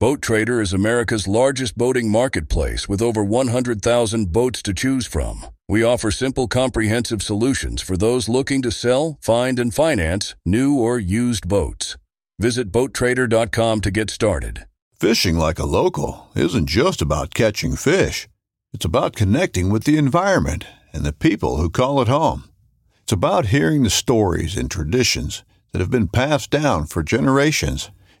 Boat Trader is America's largest boating marketplace with over 100,000 boats to choose from. We offer simple, comprehensive solutions for those looking to sell, find, and finance new or used boats. Visit BoatTrader.com to get started. Fishing like a local isn't just about catching fish. It's about connecting with the environment and the people who call it home. It's about hearing the stories and traditions that have been passed down for generations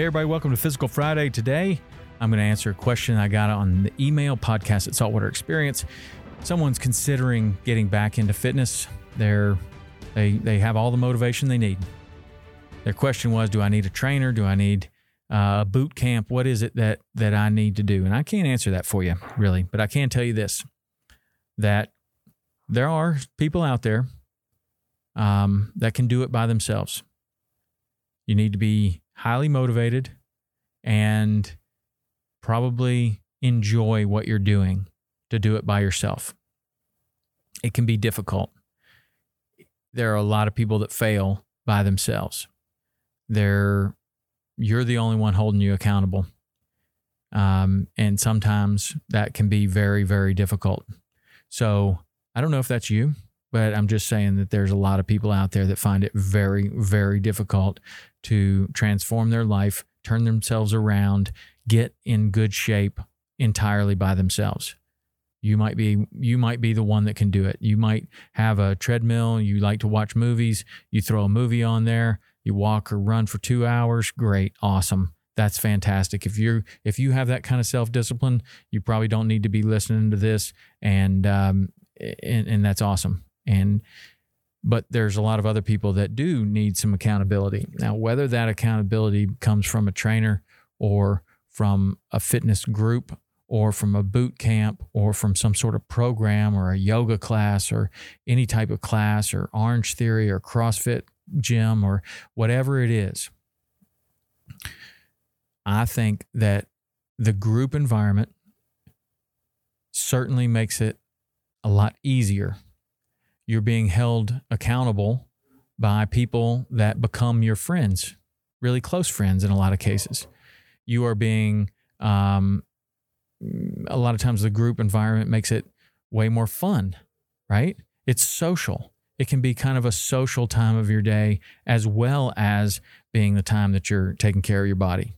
Hey, everybody, welcome to Physical Friday. Today, I'm going to answer a question I got on the email podcast at Saltwater Experience. Someone's considering getting back into fitness. They're, they, they have all the motivation they need. Their question was Do I need a trainer? Do I need uh, a boot camp? What is it that, that I need to do? And I can't answer that for you, really, but I can tell you this that there are people out there um, that can do it by themselves. You need to be highly motivated and probably enjoy what you're doing to do it by yourself. It can be difficult. There are a lot of people that fail by themselves. They're you're the only one holding you accountable. Um, and sometimes that can be very, very difficult. So I don't know if that's you, but I'm just saying that there's a lot of people out there that find it very, very difficult to transform their life, turn themselves around, get in good shape entirely by themselves. You might be you might be the one that can do it. You might have a treadmill, you like to watch movies, you throw a movie on there, you walk or run for 2 hours, great, awesome. That's fantastic. If you if you have that kind of self-discipline, you probably don't need to be listening to this and um and, and that's awesome. And but there's a lot of other people that do need some accountability. Now, whether that accountability comes from a trainer or from a fitness group or from a boot camp or from some sort of program or a yoga class or any type of class or Orange Theory or CrossFit gym or whatever it is, I think that the group environment certainly makes it a lot easier you're being held accountable by people that become your friends, really close friends in a lot of cases. You are being, um, a lot of times the group environment makes it way more fun, right? It's social. It can be kind of a social time of your day as well as being the time that you're taking care of your body.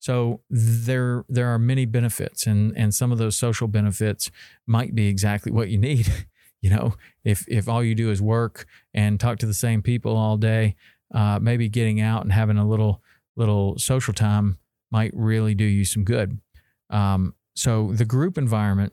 So there there are many benefits and and some of those social benefits might be exactly what you need you know if if all you do is work and talk to the same people all day uh, maybe getting out and having a little little social time might really do you some good. Um, so the group environment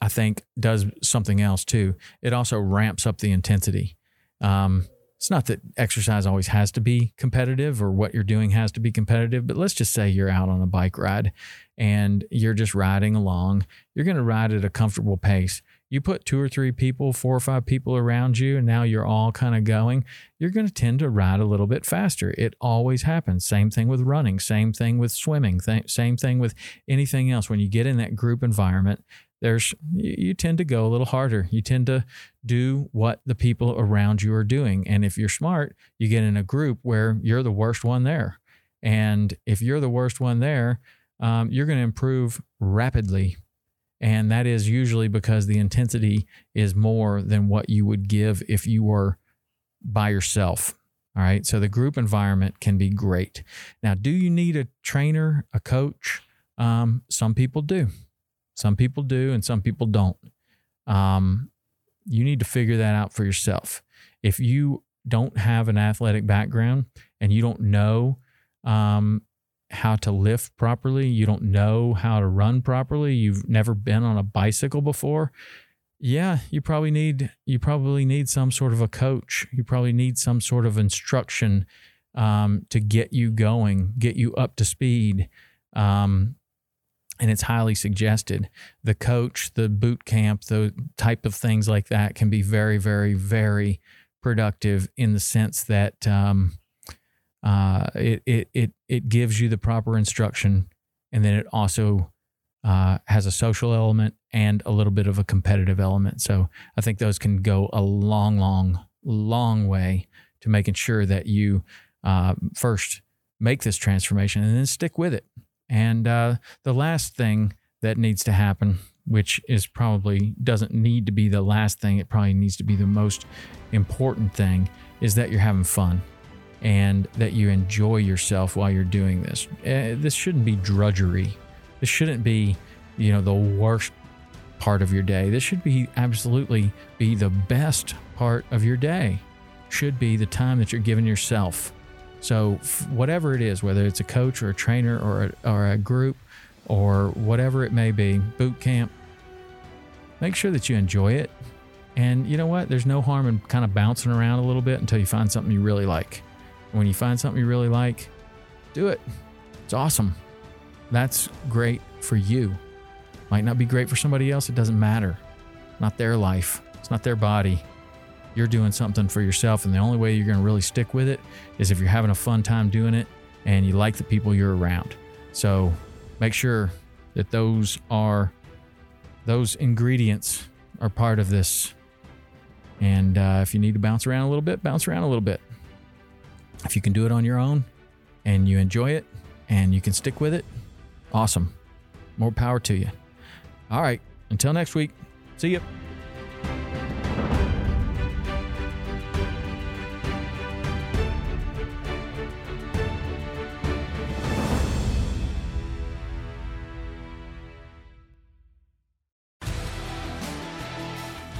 i think does something else too. It also ramps up the intensity. Um, it's not that exercise always has to be competitive or what you're doing has to be competitive, but let's just say you're out on a bike ride and you're just riding along. You're going to ride at a comfortable pace you put two or three people, four or five people around you, and now you're all kind of going, you're going to tend to ride a little bit faster. It always happens. Same thing with running, same thing with swimming, th- same thing with anything else. When you get in that group environment, there's you, tend to go a little harder. You tend to do what the people around you are doing. And if you're smart, you get in a group where you're the worst one there. And if you're the worst one there, um, you're going to improve rapidly and that is usually because the intensity is more than what you would give if you were by yourself. All right. So the group environment can be great. Now, do you need a trainer, a coach? Um, some people do. Some people do, and some people don't. Um, you need to figure that out for yourself. If you don't have an athletic background and you don't know um, how to lift properly, you don't know how to run properly, you've never been on a bicycle before, yeah, you probably need you probably need some sort of a coach. You probably need some sort of instruction um, to get you going, get you up to speed. Um, and it's highly suggested. The coach, the boot camp, the type of things like that can be very, very, very productive in the sense that um, uh, it, it it it gives you the proper instruction, and then it also uh, has a social element and a little bit of a competitive element. So I think those can go a long, long, long way to making sure that you uh, first make this transformation and then stick with it. And uh, the last thing that needs to happen, which is probably doesn't need to be the last thing, it probably needs to be the most important thing, is that you're having fun and that you enjoy yourself while you're doing this. Uh, this shouldn't be drudgery. This shouldn't be, you know, the worst part of your day. This should be absolutely be the best part of your day. Should be the time that you're giving yourself. So whatever it is, whether it's a coach or a trainer or a, or a group or whatever it may be, boot camp, make sure that you enjoy it. And you know what? There's no harm in kind of bouncing around a little bit until you find something you really like. When you find something you really like, do it. It's awesome. That's great for you. Might not be great for somebody else. It doesn't matter. Not their life. It's not their body. You're doing something for yourself. And the only way you're going to really stick with it is if you're having a fun time doing it and you like the people you're around. So make sure that those are those ingredients are part of this. And uh, if you need to bounce around a little bit, bounce around a little bit. If you can do it on your own and you enjoy it and you can stick with it, awesome. More power to you. All right. Until next week. See you.